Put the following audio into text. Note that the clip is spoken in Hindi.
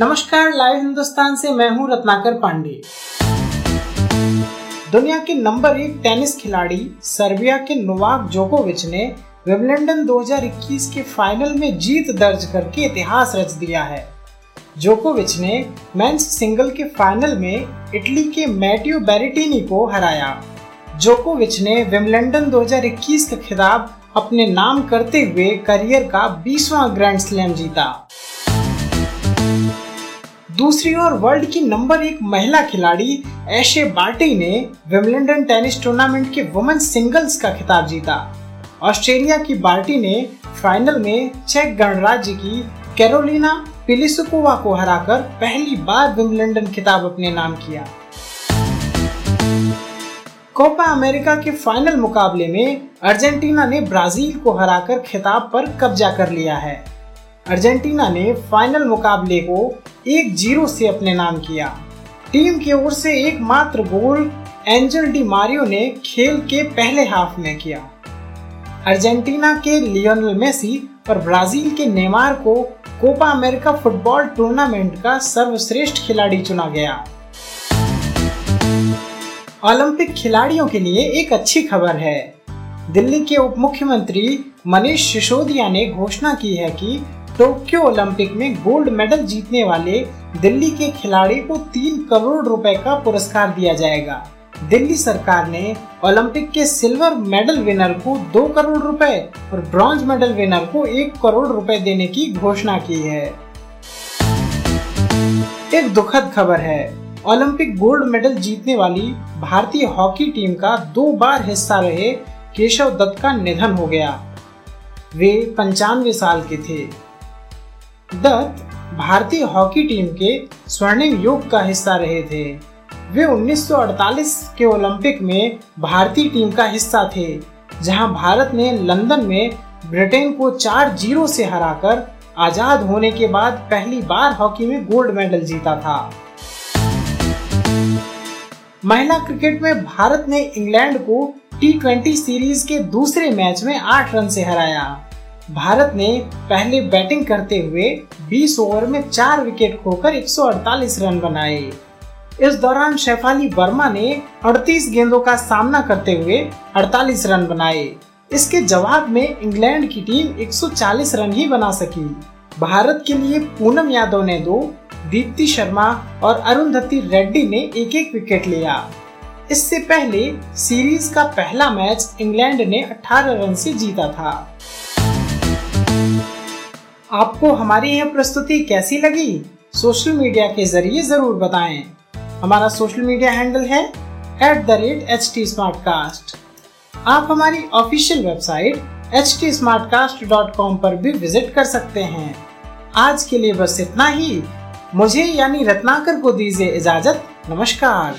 नमस्कार, लाइव हिंदुस्तान से मैं हूँ रत्नाकर पांडे। दुनिया के नंबर एक टेनिस खिलाड़ी सर्बिया के नोवाक जोकोविच ने विम्बलडन 2021 के फाइनल में जीत दर्ज करके इतिहास रच दिया है। जोकोविच ने मेंस सिंगल के फाइनल में इटली के मैटियो बेरिटिनी को हराया। जोकोविच ने विम्बलडन 2021 का खिताब अपने नाम करते हुए करियर का 20वां ग्रैंड स्लैम जीता। दूसरी ओर वर्ल्ड की नंबर एक महिला खिलाड़ी एशे बार्टी ने विम्बलडन टेनिस टूर्नामेंट के वुमेन सिंगल्स का खिताब जीता। ऑस्ट्रेलिया की बार्टी ने फाइनल में चेक गणराज्य की कैरोलिना पिलिसुकोवा को हराकर पहली बार विम्बलडन खिताब अपने नाम किया। कोपा अमेरिका के फाइनल मुकाबले में अर्जेंटीना ने ब्राज़ील को हराकर खिताब पर कब्जा कर लिया है। अर्जेंटीना ने फाइनल मुकाबले को एक ज़ीरो से अपने नाम किया। टीम की ओर से एकमात्र गोल एंजल डी मारियो ने खेल के पहले हाफ़ में किया। अर्जेंटीना के लियोनल मेसी और ब्राज़ील के नेमार को कोपा अमेरिका फुटबॉल टूर्नामेंट का सर्वश्रेष्ठ खिलाड़ी चुना गया। ओलंपिक खिलाड़ियों के लिए एक अच्छी खबर है। दिल्ली के उप मुख्यमंत्री मनीष सिसोदिया ने घोषणा की है कि टोक्यो ओलंपिक में गोल्ड मेडल जीतने वाले दिल्ली के खिलाड़ी को तीन करोड़ रुपए का पुरस्कार दिया जाएगा। दिल्ली सरकार ने ओलंपिक के सिल्वर मेडल विनर को दो करोड़ रुपए और ब्रॉन्ज मेडल विनर को एक करोड़ रुपए देने की घोषणा की है। एक दुखद खबर है। ओलंपिक गोल्ड मेडल जीतने वाली भारतीय हॉकी टीम का दो बार हिस्सा रहे केशव दत्त का निधन हो गया। वे पंचानवे साल के थे। दत्त भारतीय हॉकी टीम के स्वर्णिम युग का हिस्सा रहे थे। वे 1948 के ओलंपिक में भारतीय टीम का हिस्सा थे, जहाँ भारत ने लंदन में ब्रिटेन को चार ज़ीरो से हराकर आज़ाद होने के बाद पहली बार हॉकी में गोल्ड मेडल जीता था। महिला क्रिकेट में भारत ने इंग्लैंड को टी ट्वेंटी सीरीज़ के दूसरे मैच में आठ रन से हराया। भारत ने पहले बैटिंग करते हुए 20 ओवर में चार विकेट खोकर 148 रन बनाए। इस दौरान शेफाली वर्मा ने 38 गेंदों का सामना करते हुए 48 रन बनाए। इसके जवाब में इंग्लैंड की टीम 140 रन ही बना सकी। भारत के लिए पूनम यादव ने दो, दीप्ति शर्मा और अरुंधति रेड्डी ने एक एक विकेट लिया। इससे पहले सीरीज़ का पहला मैच इंग्लैंड ने 18 रन से जीता था। आपको हमारी यह प्रस्तुति कैसी लगी? सोशल मीडिया के ज़रिए ज़रूर बताएँ। हमारा सोशल मीडिया हैंडल है at the rate H T आप हमारी ऑफिशियल वेबसाइट एच टी पर भी विज़िट कर सकते हैं। आज के लिए बस इतना ही। मुझे यानी रत्नाकर को दीजिए इजाज़त। नमस्कार।